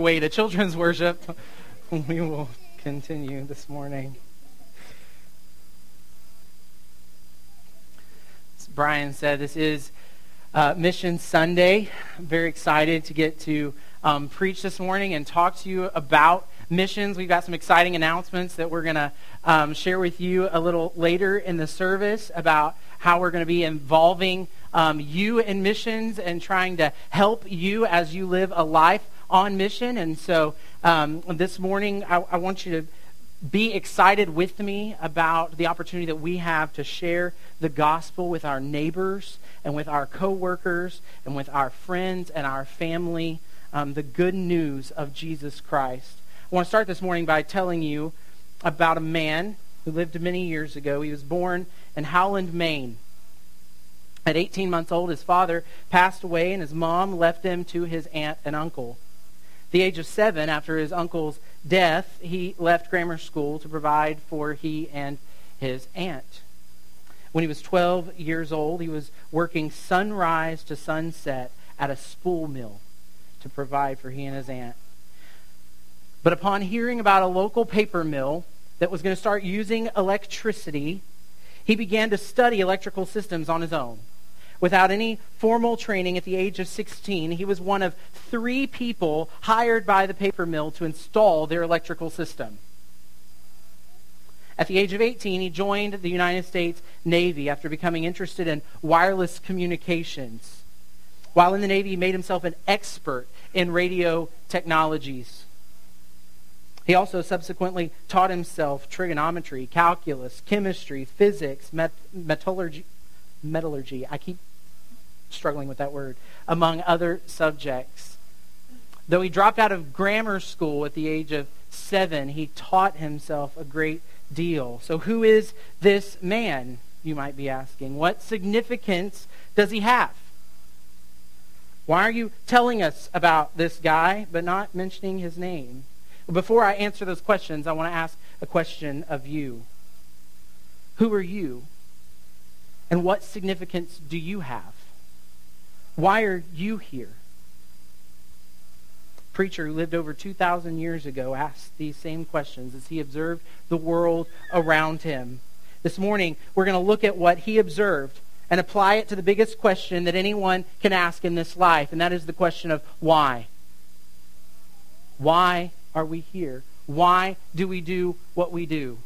way to children's worship. We will continue this morning. As Brian said, this is uh, Mission Sunday. I'm very excited to get to um, preach this morning and talk to you about missions. We've got some exciting announcements that we're going to um, share with you a little later in the service about how we're going to be involving um, you in missions and trying to help you as you live a life on mission. And so um, this morning, I, I want you to be excited with me about the opportunity that we have to share the gospel with our neighbors and with our coworkers and with our friends and our family, um, the good news of Jesus Christ. I want to start this morning by telling you about a man who lived many years ago. He was born in Howland, Maine. At 18 months old, his father passed away, and his mom left him to his aunt and uncle the age of seven, after his uncle's death, he left grammar school to provide for he and his aunt. When he was 12 years old, he was working sunrise to sunset at a spool mill to provide for he and his aunt. But upon hearing about a local paper mill that was going to start using electricity, he began to study electrical systems on his own. Without any formal training at the age of 16, he was one of three people hired by the paper mill to install their electrical system. At the age of 18, he joined the United States Navy after becoming interested in wireless communications. While in the Navy, he made himself an expert in radio technologies. He also subsequently taught himself trigonometry, calculus, chemistry, physics, met- metallurgy, metallurgy. I keep struggling with that word, among other subjects. Though he dropped out of grammar school at the age of seven, he taught himself a great deal. So, who is this man, you might be asking? What significance does he have? Why are you telling us about this guy but not mentioning his name? Before I answer those questions, I want to ask a question of you. Who are you? And what significance do you have? Why are you here? A preacher who lived over 2,000 years ago asked these same questions as he observed the world around him. This morning, we're going to look at what he observed and apply it to the biggest question that anyone can ask in this life, and that is the question of why. Why are we here? Why do we do what we do?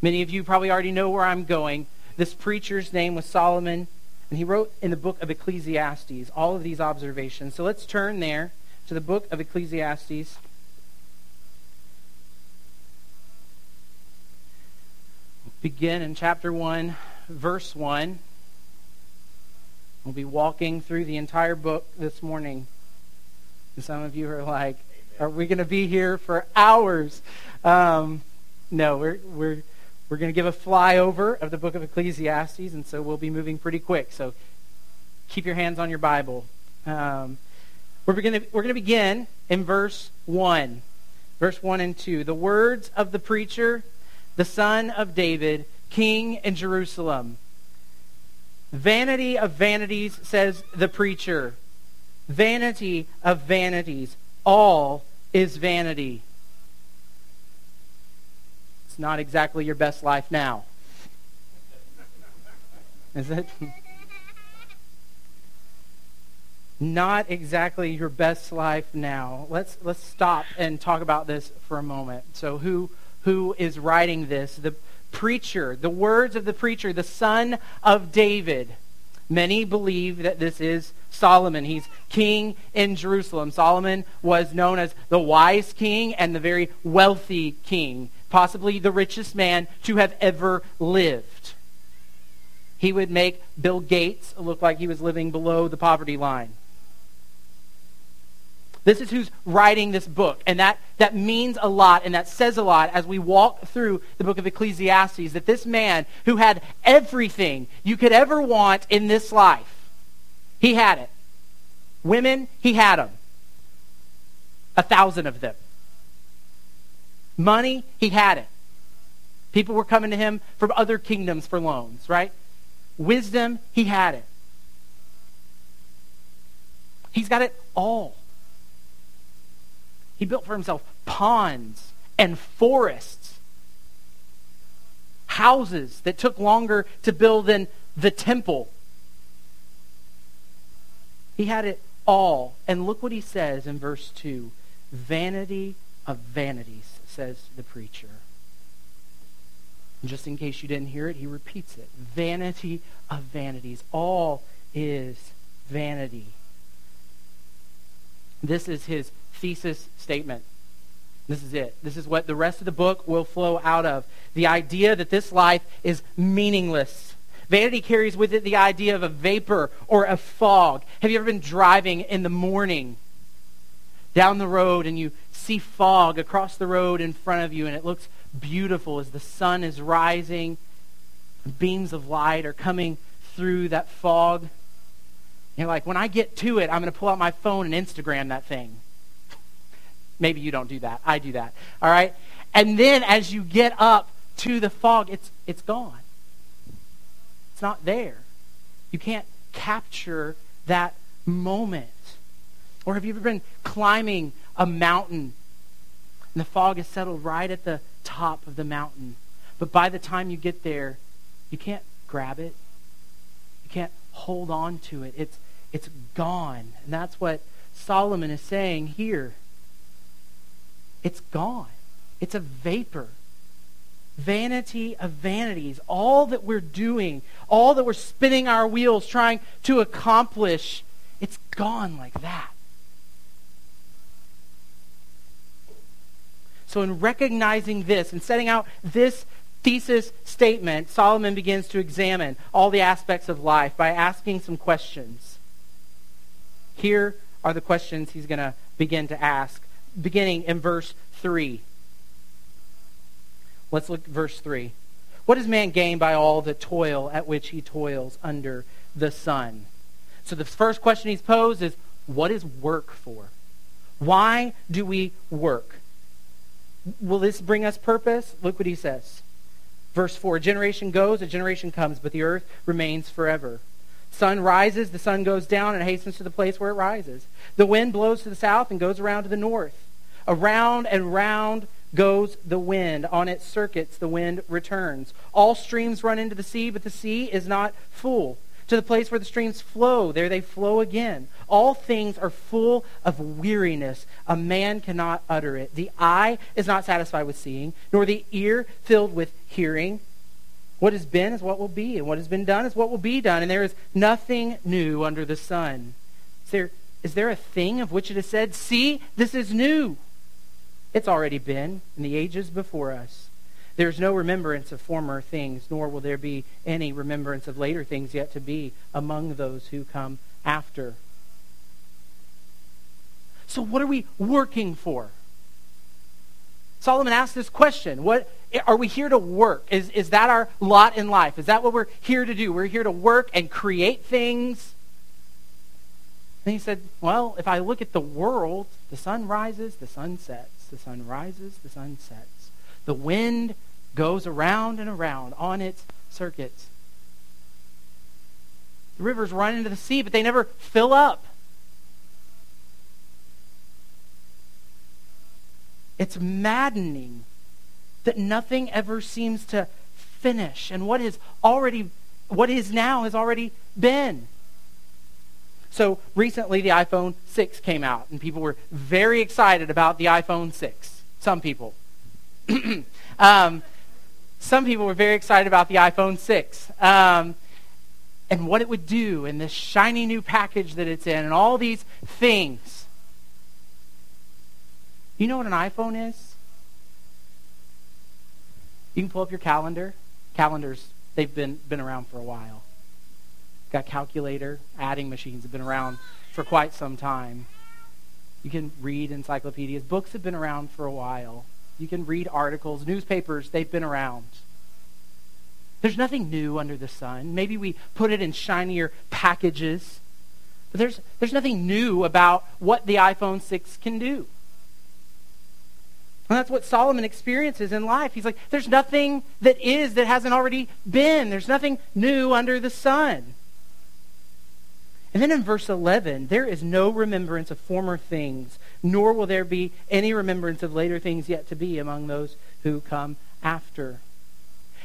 Many of you probably already know where I'm going. This preacher's name was Solomon, and he wrote in the book of Ecclesiastes all of these observations. So let's turn there to the book of Ecclesiastes. Begin in chapter 1, verse 1. We'll be walking through the entire book this morning. And some of you are like, are we going to be here for hours? Um, no, we're, we're we're going to give a flyover of the book of Ecclesiastes, and so we'll be moving pretty quick. So keep your hands on your Bible. Um, we're going to we're going to begin in verse one, verse one and two. The words of the preacher, the son of David, king in Jerusalem. Vanity of vanities, says the preacher. Vanity of vanities. All is vanity. It's not exactly your best life now. Is it? not exactly your best life now. Let's let's stop and talk about this for a moment. So who who is writing this? The preacher, the words of the preacher, the son of David. Many believe that this is Solomon. He's king in Jerusalem. Solomon was known as the wise king and the very wealthy king possibly the richest man to have ever lived. He would make Bill Gates look like he was living below the poverty line. This is who's writing this book. And that, that means a lot and that says a lot as we walk through the book of Ecclesiastes that this man who had everything you could ever want in this life, he had it. Women, he had them. A thousand of them. Money, he had it. People were coming to him from other kingdoms for loans, right? Wisdom, he had it. He's got it all. He built for himself ponds and forests, houses that took longer to build than the temple. He had it all. And look what he says in verse 2 Vanity of vanities, says the preacher. And just in case you didn't hear it, he repeats it. Vanity of vanities. All is vanity. This is his thesis statement. This is it. This is what the rest of the book will flow out of. The idea that this life is meaningless. Vanity carries with it the idea of a vapor or a fog. Have you ever been driving in the morning down the road and you see fog across the road in front of you and it looks beautiful as the sun is rising? Beams of light are coming through that fog. You're like, when I get to it, I'm going to pull out my phone and Instagram that thing. Maybe you don't do that. I do that. All right? And then as you get up to the fog, it's, it's gone. It's not there. You can't capture that moment. Or have you ever been climbing a mountain and the fog has settled right at the top of the mountain? But by the time you get there, you can't grab it. You can't hold on to it. It's, it's gone. And that's what Solomon is saying here. It's gone. It's a vapor. Vanity of vanities. All that we're doing, all that we're spinning our wheels trying to accomplish, it's gone like that. So, in recognizing this and setting out this thesis statement, Solomon begins to examine all the aspects of life by asking some questions. Here are the questions he's going to begin to ask, beginning in verse 3. Let's look at verse 3. What does man gain by all the toil at which he toils under the sun? So the first question he's posed is, what is work for? Why do we work? Will this bring us purpose? Look what he says. Verse 4 A generation goes, a generation comes, but the earth remains forever. Sun rises, the sun goes down, and hastens to the place where it rises. The wind blows to the south and goes around to the north. Around and round goes the wind. On its circuits, the wind returns. All streams run into the sea, but the sea is not full. To the place where the streams flow, there they flow again. All things are full of weariness. A man cannot utter it. The eye is not satisfied with seeing, nor the ear filled with hearing. What has been is what will be, and what has been done is what will be done, and there is nothing new under the sun. Is there, is there a thing of which it is said, See, this is new? It's already been in the ages before us. There is no remembrance of former things, nor will there be any remembrance of later things yet to be among those who come after. So, what are we working for? Solomon asked this question. What are we here to work? Is, is that our lot in life? Is that what we're here to do? We're here to work and create things. And he said, Well, if I look at the world, the sun rises, the sun sets. The sun rises, the sun sets. The wind goes around and around on its circuits. The rivers run into the sea, but they never fill up. It's maddening that nothing ever seems to finish. And what is already what is now has already been. So recently the iPhone 6 came out, and people were very excited about the iPhone 6. Some people. um, some people were very excited about the iPhone 6 um, and what it would do, and this shiny new package that it's in, and all these things. You know what an iPhone is? You can pull up your calendar. Calendars, they've been, been around for a while. Got calculator, adding machines have been around for quite some time. You can read encyclopedias. Books have been around for a while. You can read articles, newspapers, they've been around. There's nothing new under the sun. Maybe we put it in shinier packages. But there's, there's nothing new about what the iPhone 6 can do. And that's what Solomon experiences in life. He's like, there's nothing that is that hasn't already been. There's nothing new under the sun. And then in verse 11, there is no remembrance of former things, nor will there be any remembrance of later things yet to be among those who come after.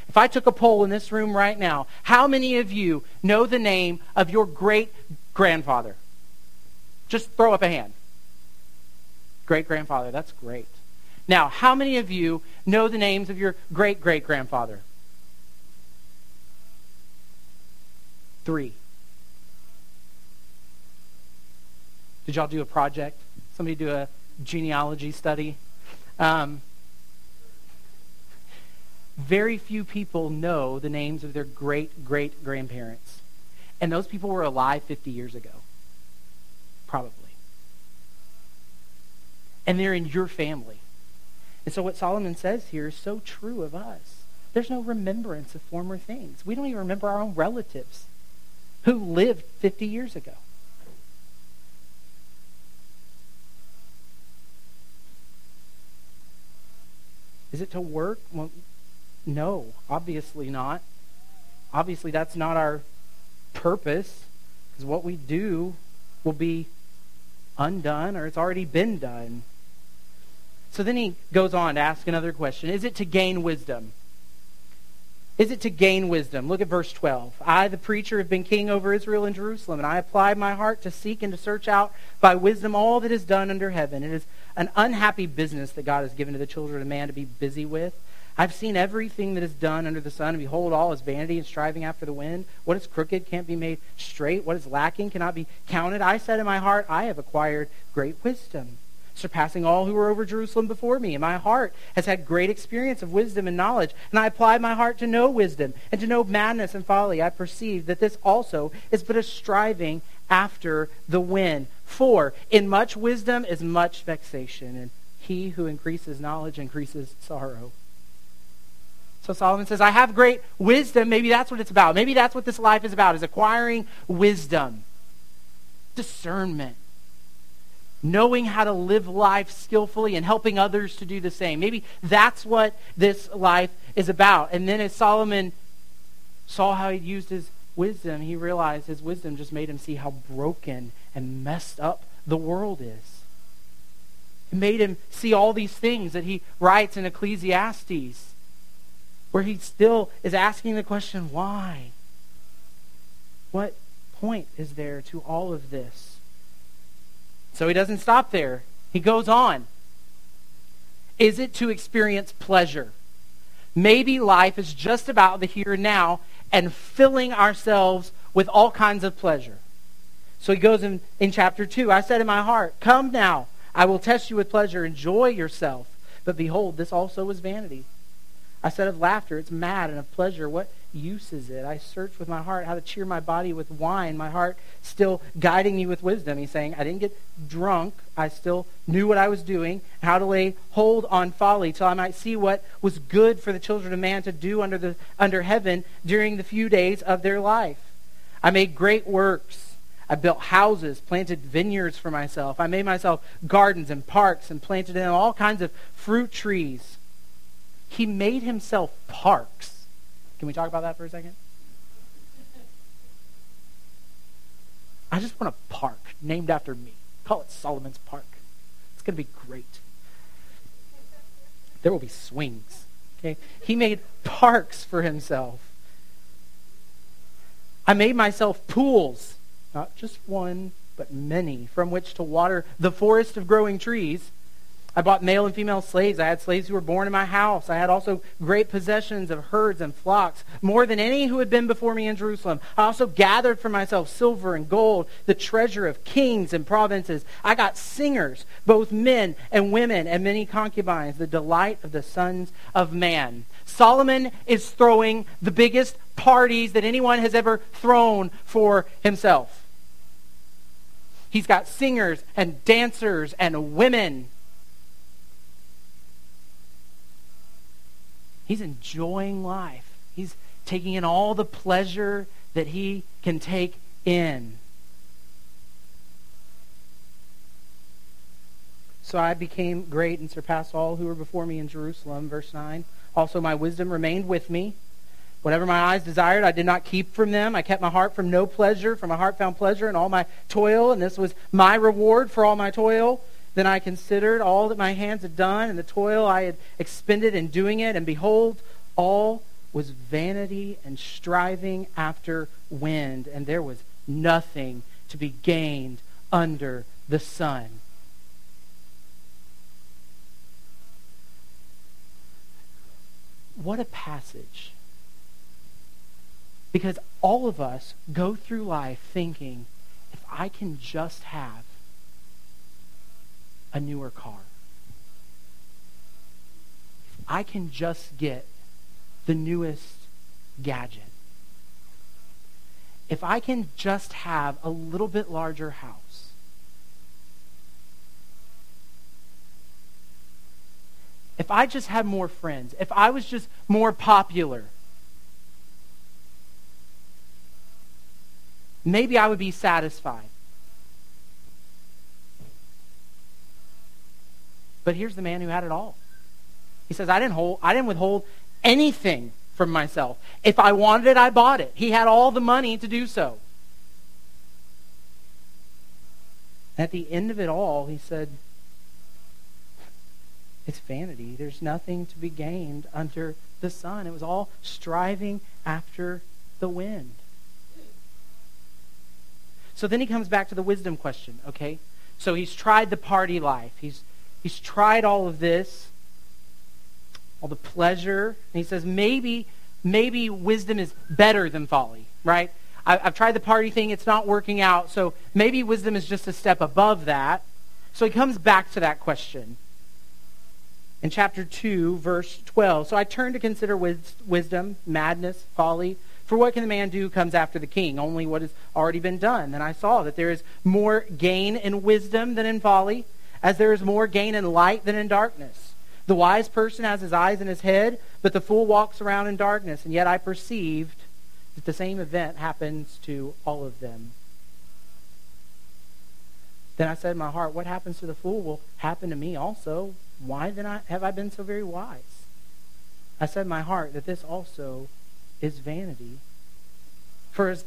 If I took a poll in this room right now, how many of you know the name of your great grandfather? Just throw up a hand. Great grandfather, that's great. Now, how many of you know the names of your great great grandfather? Three. Did y'all do a project? Somebody do a genealogy study? Um, very few people know the names of their great great grandparents. And those people were alive 50 years ago. Probably. And they're in your family. And so what Solomon says here is so true of us. There's no remembrance of former things. We don't even remember our own relatives who lived 50 years ago. Is it to work? Well, no, obviously not. Obviously, that's not our purpose, because what we do will be undone or it's already been done. So then he goes on to ask another question Is it to gain wisdom? Is it to gain wisdom? Look at verse 12. I, the preacher, have been king over Israel and Jerusalem, and I applied my heart to seek and to search out by wisdom all that is done under heaven. It is an unhappy business that God has given to the children of man to be busy with. I've seen everything that is done under the sun, and behold, all is vanity and striving after the wind. What is crooked can't be made straight. What is lacking cannot be counted. I said in my heart, I have acquired great wisdom surpassing all who were over Jerusalem before me. And my heart has had great experience of wisdom and knowledge. And I applied my heart to know wisdom and to know madness and folly. I perceived that this also is but a striving after the wind. For in much wisdom is much vexation, and he who increases knowledge increases sorrow. So Solomon says, I have great wisdom. Maybe that's what it's about. Maybe that's what this life is about, is acquiring wisdom, discernment knowing how to live life skillfully and helping others to do the same. Maybe that's what this life is about. And then as Solomon saw how he used his wisdom, he realized his wisdom just made him see how broken and messed up the world is. It made him see all these things that he writes in Ecclesiastes, where he still is asking the question, why? What point is there to all of this? So he doesn't stop there. He goes on. Is it to experience pleasure? Maybe life is just about the here and now and filling ourselves with all kinds of pleasure. So he goes in, in chapter 2 I said in my heart, Come now, I will test you with pleasure. Enjoy yourself. But behold, this also is vanity. I said of laughter, it's mad, and of pleasure, what use is it? I search with my heart how to cheer my body with wine, my heart still guiding me with wisdom. He's saying, I didn't get drunk. I still knew what I was doing, how to lay hold on folly, till I might see what was good for the children of man to do under, the, under heaven during the few days of their life. I made great works. I built houses, planted vineyards for myself. I made myself gardens and parks and planted in all kinds of fruit trees. He made himself parks can we talk about that for a second? I just want a park named after me. Call it Solomon's Park. It's going to be great. There will be swings. Okay? He made parks for himself. I made myself pools, not just one, but many, from which to water the forest of growing trees. I bought male and female slaves. I had slaves who were born in my house. I had also great possessions of herds and flocks, more than any who had been before me in Jerusalem. I also gathered for myself silver and gold, the treasure of kings and provinces. I got singers, both men and women, and many concubines, the delight of the sons of man. Solomon is throwing the biggest parties that anyone has ever thrown for himself. He's got singers and dancers and women He's enjoying life. He's taking in all the pleasure that he can take in. So I became great and surpassed all who were before me in Jerusalem. Verse 9. Also, my wisdom remained with me. Whatever my eyes desired, I did not keep from them. I kept my heart from no pleasure, for my heart found pleasure in all my toil, and this was my reward for all my toil. Then I considered all that my hands had done and the toil I had expended in doing it, and behold, all was vanity and striving after wind, and there was nothing to be gained under the sun. What a passage. Because all of us go through life thinking, if I can just have a newer car, I can just get the newest gadget, if I can just have a little bit larger house, if I just had more friends, if I was just more popular, maybe I would be satisfied. But here's the man who had it all. He says, I didn't hold, I didn't withhold anything from myself. If I wanted it, I bought it. He had all the money to do so. At the end of it all, he said, It's vanity. There's nothing to be gained under the sun. It was all striving after the wind. So then he comes back to the wisdom question, okay? So he's tried the party life. He's, he's tried all of this all the pleasure. And he says, maybe, maybe wisdom is better than folly, right? I, I've tried the party thing, it's not working out, so maybe wisdom is just a step above that. So he comes back to that question in chapter 2, verse 12. So I turn to consider wis- wisdom, madness, folly. For what can the man do comes after the king? Only what has already been done. Then I saw that there is more gain in wisdom than in folly, as there is more gain in light than in darkness. The wise person has his eyes in his head, but the fool walks around in darkness. And yet I perceived that the same event happens to all of them. Then I said in my heart, What happens to the fool will happen to me also. Why then I, have I been so very wise? I said in my heart that this also is vanity. For, as,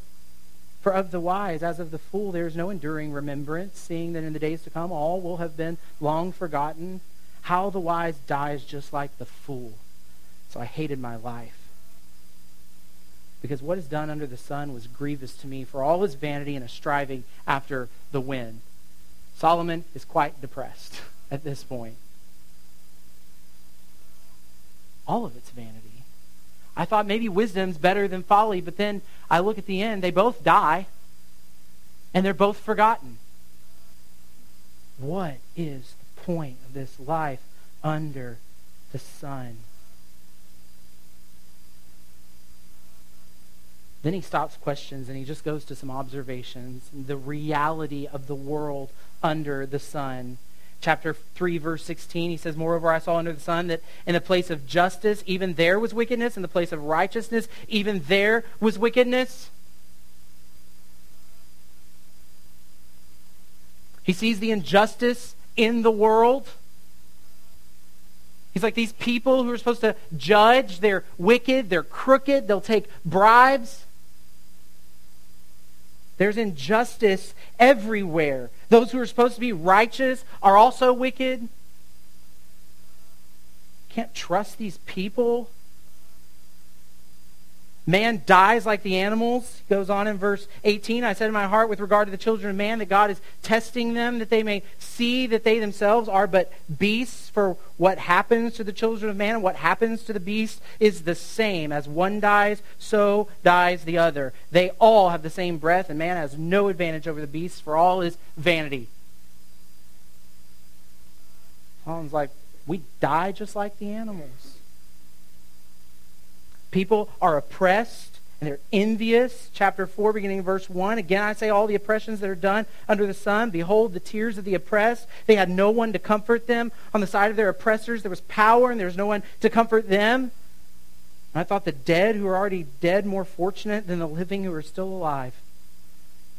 for of the wise, as of the fool, there is no enduring remembrance, seeing that in the days to come all will have been long forgotten. How the wise dies just like the fool. So I hated my life. Because what is done under the sun was grievous to me, for all his vanity and a striving after the wind. Solomon is quite depressed at this point. All of it's vanity. I thought maybe wisdom's better than folly, but then I look at the end, they both die, and they're both forgotten. What is the point of this life under the sun. Then he stops questions and he just goes to some observations. The reality of the world under the sun. Chapter 3, verse 16, he says, Moreover, I saw under the sun that in the place of justice, even there was wickedness. In the place of righteousness, even there was wickedness. He sees the injustice in the world. He's like, these people who are supposed to judge, they're wicked, they're crooked, they'll take bribes. There's injustice everywhere. Those who are supposed to be righteous are also wicked. Can't trust these people. Man dies like the animals. He goes on in verse 18. I said in my heart with regard to the children of man that God is testing them, that they may see that they themselves are but beasts. For what happens to the children of man and what happens to the beast is the same. As one dies, so dies the other. They all have the same breath, and man has no advantage over the beasts, for all is vanity. Solomon's like, we die just like the animals. People are oppressed and they're envious. Chapter 4, beginning verse 1. Again, I say all the oppressions that are done under the sun. Behold, the tears of the oppressed. They had no one to comfort them. On the side of their oppressors, there was power, and there was no one to comfort them. And I thought the dead who are already dead more fortunate than the living who are still alive.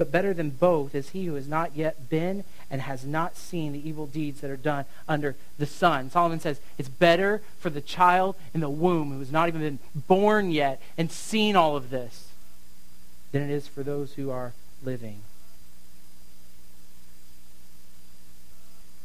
But better than both is he who has not yet been and has not seen the evil deeds that are done under the sun. Solomon says it's better for the child in the womb who has not even been born yet and seen all of this than it is for those who are living.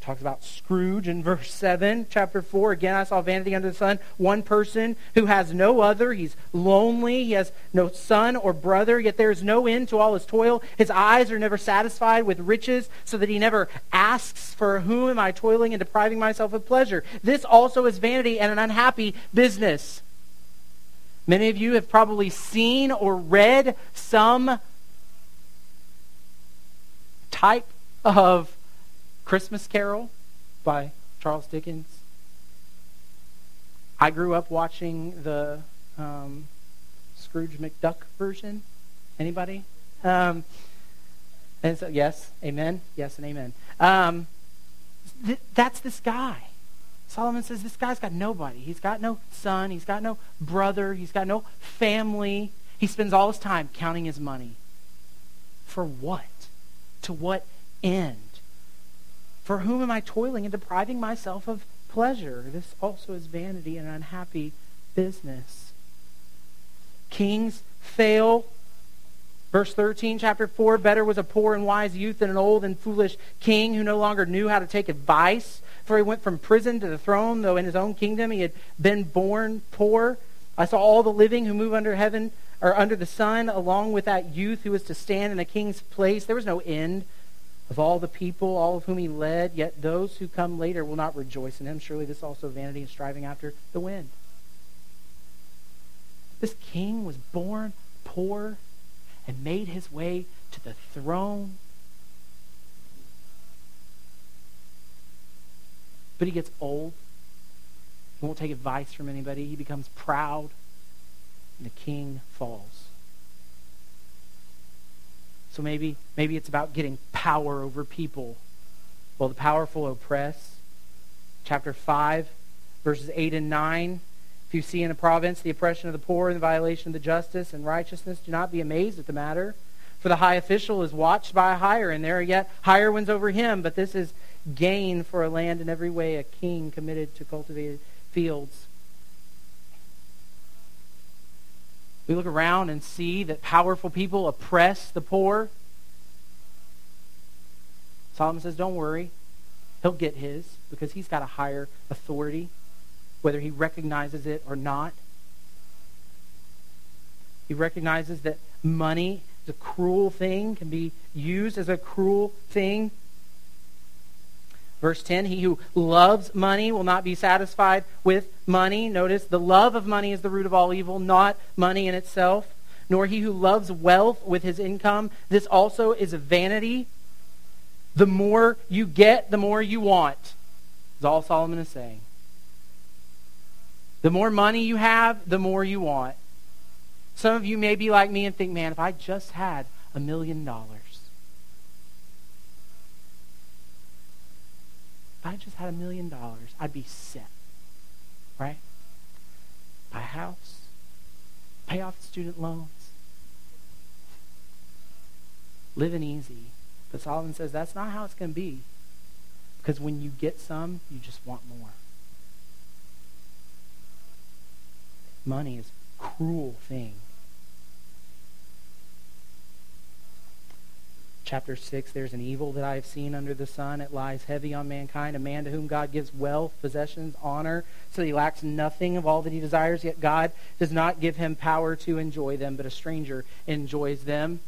Talks about Scrooge in verse 7. Chapter 4, again, I saw vanity under the sun. One person who has no other. He's lonely. He has no son or brother, yet there is no end to all his toil. His eyes are never satisfied with riches, so that he never asks, For whom am I toiling and depriving myself of pleasure? This also is vanity and an unhappy business. Many of you have probably seen or read some type of Christmas Carol by Charles Dickens. I grew up watching the um, Scrooge McDuck version. Anybody? Um, and so, yes, amen. Yes, and amen. Um, th- that's this guy. Solomon says this guy's got nobody. He's got no son. He's got no brother. He's got no family. He spends all his time counting his money. For what? To what end? For whom am I toiling and depriving myself of pleasure? This also is vanity and an unhappy business. Kings fail. Verse 13, chapter 4 Better was a poor and wise youth than an old and foolish king who no longer knew how to take advice. For he went from prison to the throne, though in his own kingdom he had been born poor. I saw all the living who move under heaven or under the sun, along with that youth who was to stand in the king's place. There was no end of all the people, all of whom he led, yet those who come later will not rejoice in him. Surely this also vanity and striving after the wind. This king was born poor and made his way to the throne. But he gets old. He won't take advice from anybody. He becomes proud, and the king falls. So maybe, maybe it's about getting power over people. Well, the powerful oppress. Chapter 5, verses 8 and 9. If you see in a province the oppression of the poor and the violation of the justice and righteousness, do not be amazed at the matter. For the high official is watched by a higher, and there are yet higher ones over him. But this is gain for a land in every way, a king committed to cultivated fields. We look around and see that powerful people oppress the poor. Solomon says, Don't worry. He'll get his because he's got a higher authority, whether he recognizes it or not. He recognizes that money is a cruel thing, can be used as a cruel thing. Verse 10 He who loves money will not be satisfied with money. Notice the love of money is the root of all evil, not money in itself. Nor he who loves wealth with his income. This also is a vanity. The more you get, the more you want, is all Solomon is saying. The more money you have, the more you want. Some of you may be like me and think, man, if I just had a million dollars. I just had a million dollars, I'd be set. Right? Buy a house, pay off student loans, living easy. But Solomon says that's not how it's going to be. Because when you get some, you just want more. Money is a cruel thing. Chapter 6 there's an evil that i have seen under the sun. It lies heavy on mankind. A man to whom god gives wealth possessions honor so he lacks nothing of all that he desires yet god does not give him power to enjoy them but a stranger enjoys them.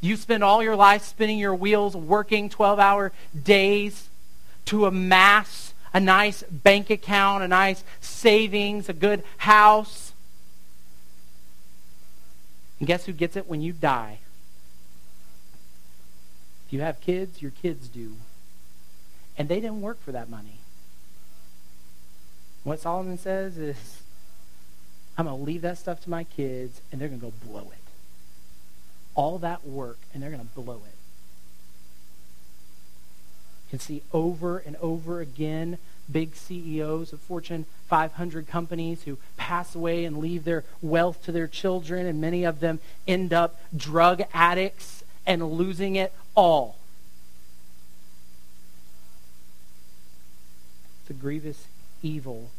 You spend all your life spinning your wheels working 12 hour days to amass a nice bank account a nice savings a good house. And guess who gets it when you die you have kids, your kids do. And they didn't work for that money. What Solomon says is, I'm going to leave that stuff to my kids, and they're going to go blow it. All that work, and they're going to blow it. You can see over and over again big CEOs of Fortune 500 companies who pass away and leave their wealth to their children, and many of them end up drug addicts and losing it all. It's a grievous evil.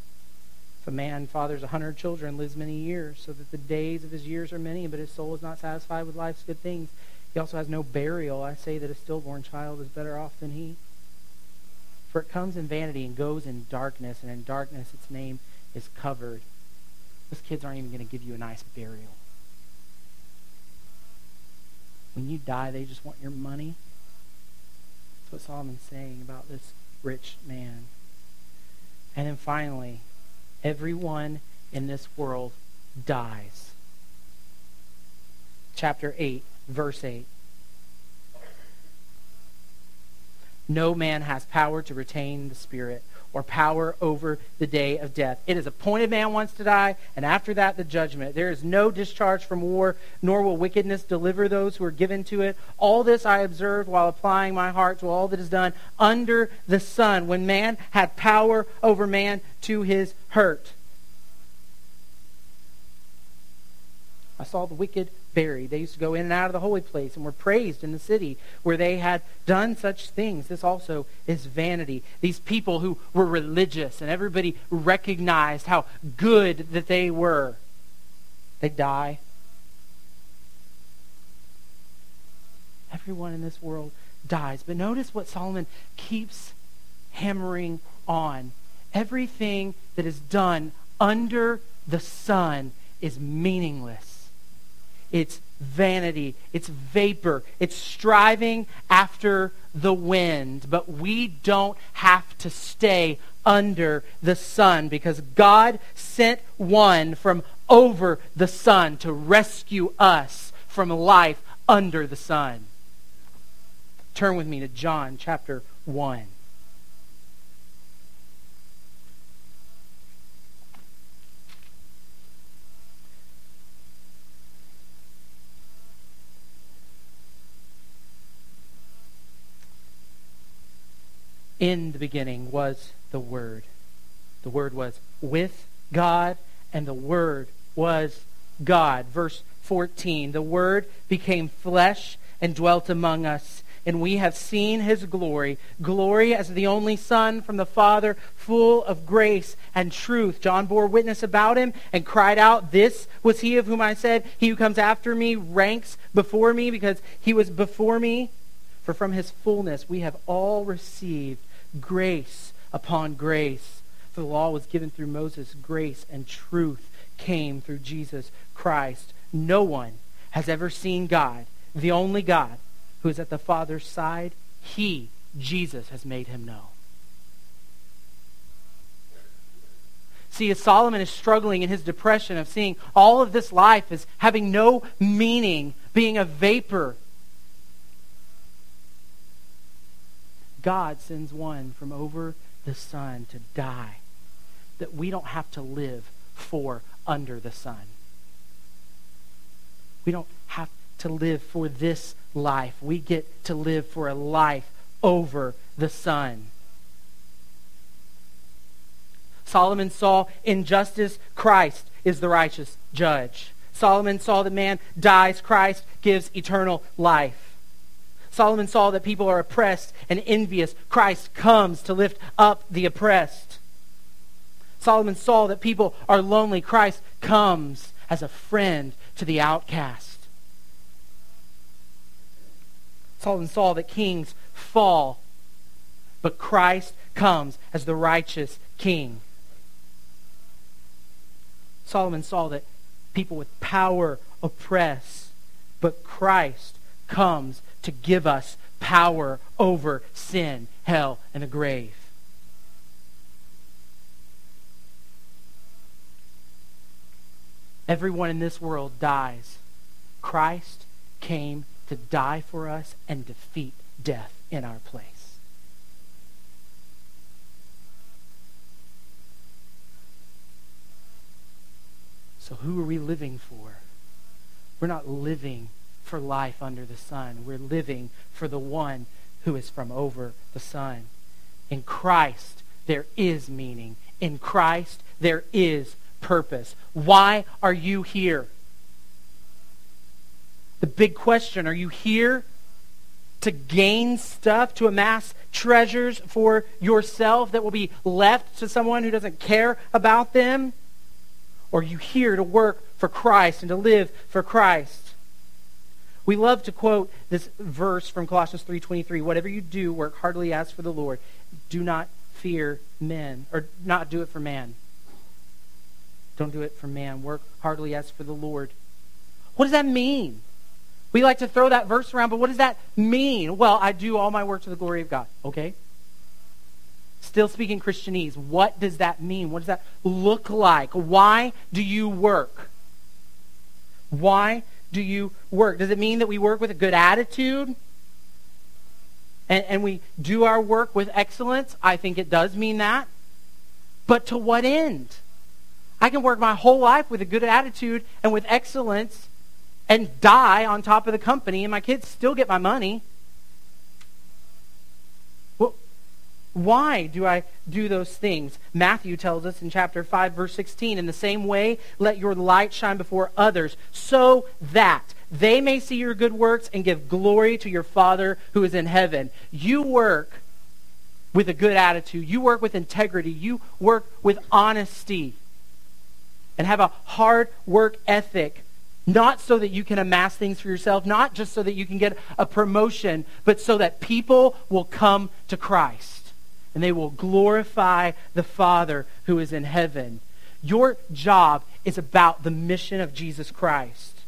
If a man fathers a hundred children, lives many years, so that the days of his years are many, but his soul is not satisfied with life's good things, he also has no burial. I say that a stillborn child is better off than he. For it comes in vanity and goes in darkness, and in darkness its name is covered. Those kids aren't even going to give you a nice burial. When you die, they just want your money. That's what Solomon's saying about this rich man. And then finally, everyone in this world dies. Chapter 8, verse 8. No man has power to retain the Spirit or power over the day of death. It is appointed man wants to die, and after that, the judgment. There is no discharge from war, nor will wickedness deliver those who are given to it. All this I observed while applying my heart to all that is done under the sun, when man had power over man to his hurt. I saw the wicked buried. They used to go in and out of the holy place and were praised in the city where they had done such things. This also is vanity. These people who were religious and everybody recognized how good that they were, they die. Everyone in this world dies. But notice what Solomon keeps hammering on. Everything that is done under the sun is meaningless it's vanity, it's vapor, it's striving after the wind. But we don't have to stay under the sun because God sent one from over the sun to rescue us from life under the sun. Turn with me to John chapter 1. In the beginning was the Word. The Word was with God, and the Word was God. Verse 14 The Word became flesh and dwelt among us, and we have seen his glory glory as the only Son from the Father, full of grace and truth. John bore witness about him and cried out, This was he of whom I said, He who comes after me ranks before me, because he was before me. For from his fullness we have all received grace upon grace. For the law was given through Moses, grace and truth came through Jesus Christ. No one has ever seen God, the only God who is at the Father's side. He, Jesus, has made him know. See, as Solomon is struggling in his depression of seeing all of this life as having no meaning, being a vapor, God sends one from over the sun to die that we don't have to live for under the sun. We don't have to live for this life. We get to live for a life over the sun. Solomon saw injustice, Christ is the righteous judge. Solomon saw that man dies, Christ gives eternal life. Solomon saw that people are oppressed and envious. Christ comes to lift up the oppressed. Solomon saw that people are lonely. Christ comes as a friend to the outcast. Solomon saw that kings fall, but Christ comes as the righteous king. Solomon saw that people with power oppress, but Christ comes to give us power over sin, hell, and the grave. Everyone in this world dies. Christ came to die for us and defeat death in our place. So, who are we living for? We're not living for life under the sun. We're living for the one who is from over the sun. In Christ, there is meaning. In Christ, there is purpose. Why are you here? The big question are you here to gain stuff, to amass treasures for yourself that will be left to someone who doesn't care about them? Or are you here to work for Christ and to live for Christ? We love to quote this verse from Colossians 3:23, whatever you do, work heartily as for the Lord. Do not fear men or not do it for man. Don't do it for man. Work heartily as for the Lord. What does that mean? We like to throw that verse around, but what does that mean? Well, I do all my work to the glory of God. Okay? Still speaking Christianese. What does that mean? What does that look like? Why do you work? Why do you work? Does it mean that we work with a good attitude? And, and we do our work with excellence? I think it does mean that. But to what end? I can work my whole life with a good attitude and with excellence and die on top of the company, and my kids still get my money. Well, why do I do those things? Matthew tells us in chapter 5, verse 16, in the same way, let your light shine before others, so that they may see your good works and give glory to your Father who is in heaven. You work with a good attitude. You work with integrity. You work with honesty. And have a hard work ethic not so that you can amass things for yourself, not just so that you can get a promotion, but so that people will come to Christ and they will glorify the Father who is in heaven. Your job is about the mission of Jesus Christ.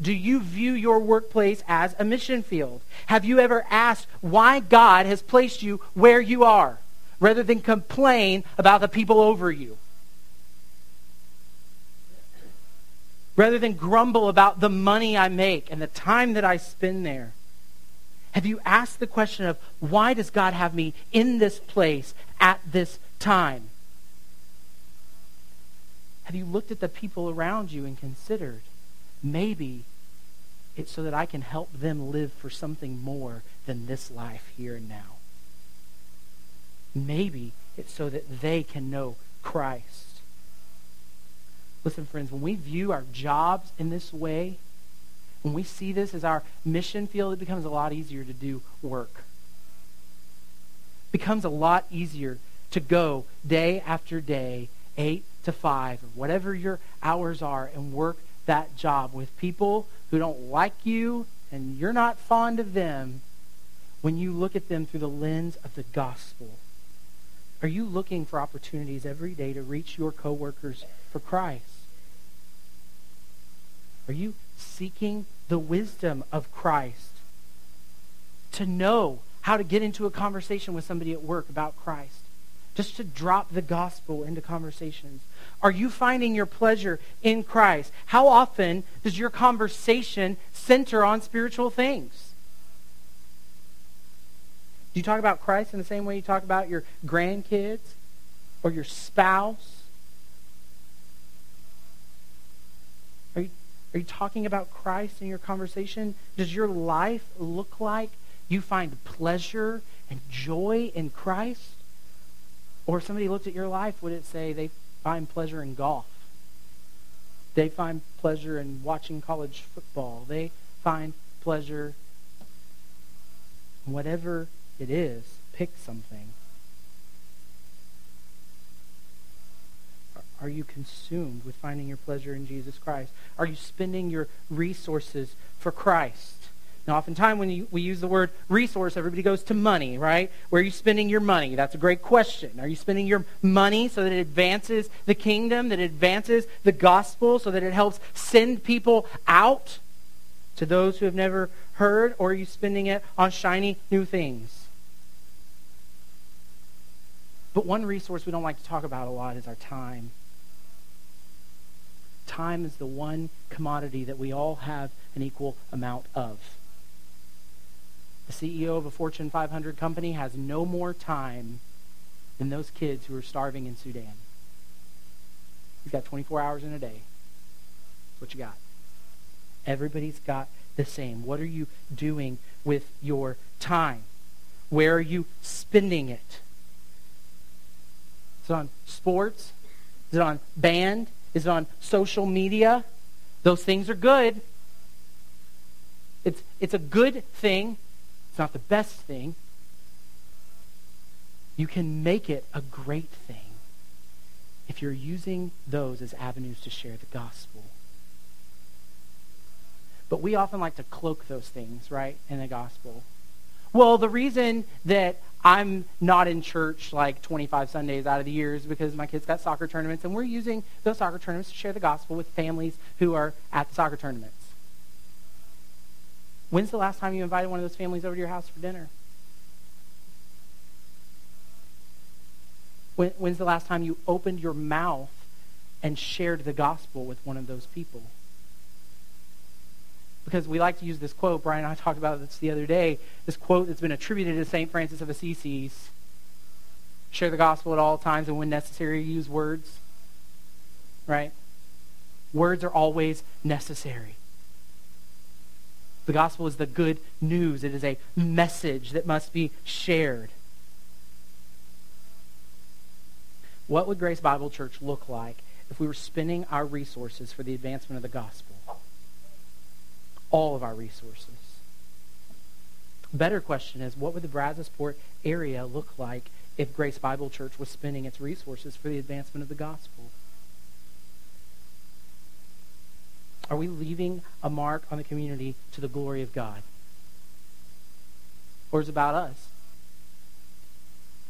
Do you view your workplace as a mission field? Have you ever asked why God has placed you where you are rather than complain about the people over you? rather than grumble about the money I make and the time that I spend there? Have you asked the question of why does God have me in this place at this time? Have you looked at the people around you and considered maybe it's so that I can help them live for something more than this life here and now? Maybe it's so that they can know Christ. Listen, friends, when we view our jobs in this way, when we see this as our mission field, it becomes a lot easier to do work. It becomes a lot easier to go day after day, 8 to 5, or whatever your hours are, and work that job with people who don't like you and you're not fond of them when you look at them through the lens of the gospel. Are you looking for opportunities every day to reach your coworkers for Christ? Are you seeking the wisdom of Christ to know how to get into a conversation with somebody at work about Christ? Just to drop the gospel into conversations. Are you finding your pleasure in Christ? How often does your conversation center on spiritual things? Do you talk about Christ in the same way you talk about your grandkids or your spouse Are you talking about Christ in your conversation? Does your life look like you find pleasure and joy in Christ? Or if somebody looked at your life, would it say they find pleasure in golf? They find pleasure in watching college football. They find pleasure whatever it is. Pick something. Are you consumed with finding your pleasure in Jesus Christ? Are you spending your resources for Christ? Now, oftentimes when you, we use the word resource, everybody goes to money, right? Where are you spending your money? That's a great question. Are you spending your money so that it advances the kingdom, that it advances the gospel, so that it helps send people out to those who have never heard? Or are you spending it on shiny new things? But one resource we don't like to talk about a lot is our time time is the one commodity that we all have an equal amount of. The CEO of a Fortune 500 company has no more time than those kids who are starving in Sudan. He's got 24 hours in a day. What you got. Everybody's got the same. What are you doing with your time? Where are you spending it? Is it on sports? Is it on band? Is on social media. Those things are good. It's, it's a good thing. It's not the best thing. You can make it a great thing if you're using those as avenues to share the gospel. But we often like to cloak those things, right, in the gospel. Well, the reason that I'm not in church like 25 Sundays out of the year is because my kids got soccer tournaments, and we're using those soccer tournaments to share the gospel with families who are at the soccer tournaments. When's the last time you invited one of those families over to your house for dinner? When, when's the last time you opened your mouth and shared the gospel with one of those people? Because we like to use this quote. Brian and I talked about this the other day. This quote that's been attributed to St. Francis of Assisi share the gospel at all times and when necessary use words. Right? Words are always necessary. The gospel is the good news. It is a message that must be shared. What would Grace Bible Church look like if we were spending our resources for the advancement of the gospel? All of our resources. Better question is, what would the Brazosport area look like if Grace Bible Church was spending its resources for the advancement of the gospel? Are we leaving a mark on the community to the glory of God? Or is it about us?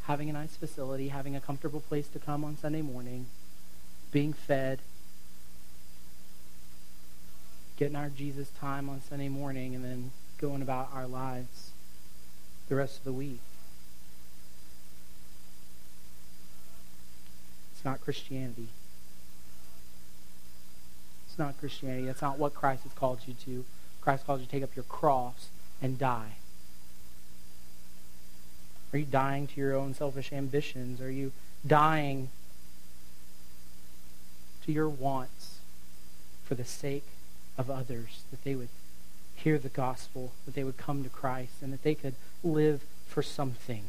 Having a nice facility, having a comfortable place to come on Sunday morning, being fed, getting our Jesus time on Sunday morning and then going about our lives the rest of the week. It's not Christianity. It's not Christianity. That's not what Christ has called you to. Christ calls you to take up your cross and die. Are you dying to your own selfish ambitions? Are you dying to your wants for the sake of others, that they would hear the gospel, that they would come to Christ, and that they could live for something.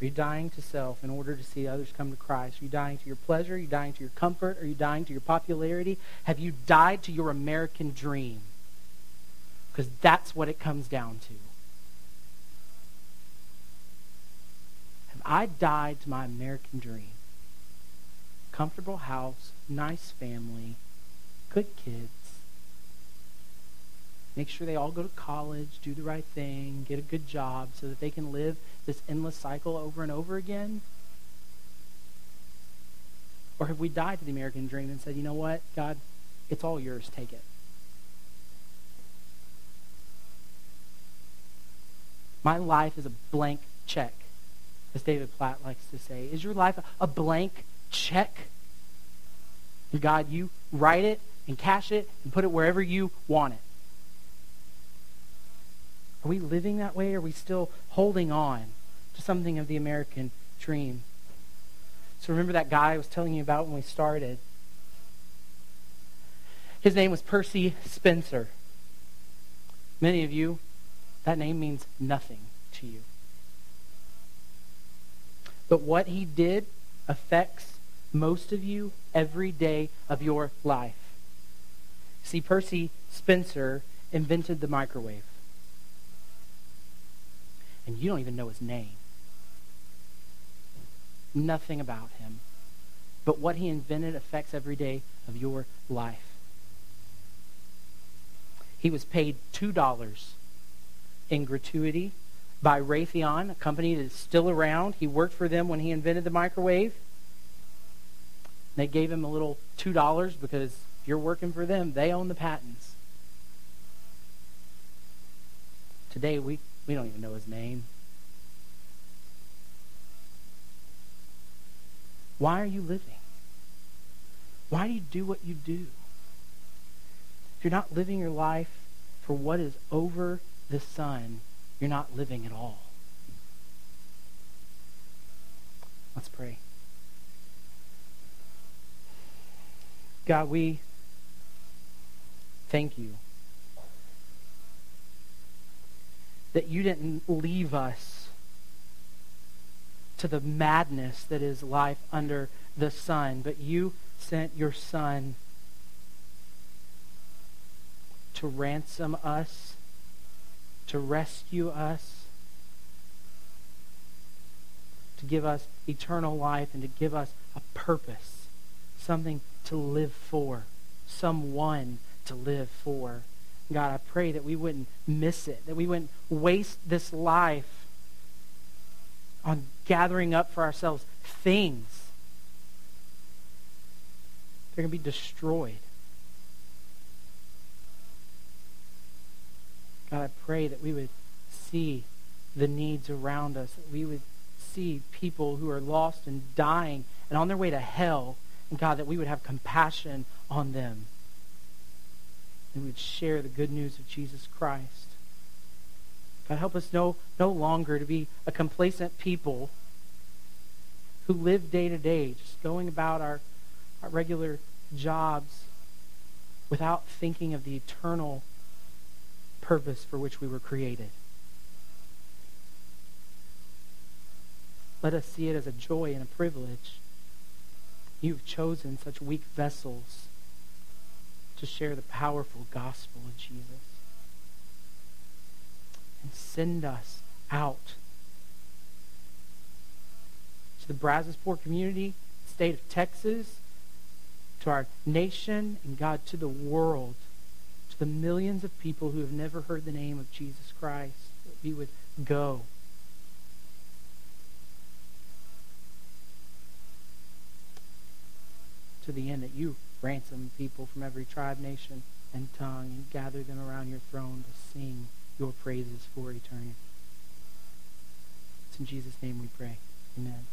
Are you dying to self in order to see others come to Christ? Are you dying to your pleasure? Are you dying to your comfort? Are you dying to your popularity? Have you died to your American dream? Because that's what it comes down to. I died to my American dream. Comfortable house, nice family, good kids. Make sure they all go to college, do the right thing, get a good job so that they can live this endless cycle over and over again? Or have we died to the American dream and said, you know what, God, it's all yours, take it? My life is a blank check as David Platt likes to say. Is your life a blank check? God, you write it and cash it and put it wherever you want it. Are we living that way? Are we still holding on to something of the American dream? So remember that guy I was telling you about when we started? His name was Percy Spencer. Many of you, that name means nothing to you. But what he did affects most of you every day of your life. See, Percy Spencer invented the microwave. And you don't even know his name. Nothing about him. But what he invented affects every day of your life. He was paid $2 in gratuity by Raytheon, a company that is still around. He worked for them when he invented the microwave. They gave him a little $2 because if you're working for them, they own the patents. Today, we, we don't even know his name. Why are you living? Why do you do what you do? If you're not living your life for what is over the sun, you're not living at all. Let's pray. God, we thank you that you didn't leave us to the madness that is life under the sun, but you sent your son to ransom us to rescue us, to give us eternal life and to give us a purpose, something to live for, someone to live for. God, I pray that we wouldn't miss it, that we wouldn't waste this life on gathering up for ourselves things. They're going to be destroyed. God, I pray that we would see the needs around us, that we would see people who are lost and dying and on their way to hell, and God, that we would have compassion on them. And we would share the good news of Jesus Christ. God, help us no, no longer to be a complacent people who live day to day, just going about our, our regular jobs without thinking of the eternal purpose for which we were created. Let us see it as a joy and a privilege. You've chosen such weak vessels to share the powerful gospel of Jesus. And send us out to the Brazosport community, state of Texas, to our nation, and God, to the world, to the millions of people who have never heard the name of Jesus Christ, that we would go to the end that you ransom people from every tribe, nation, and tongue and gather them around your throne to sing your praises for eternity. It's in Jesus' name we pray. Amen.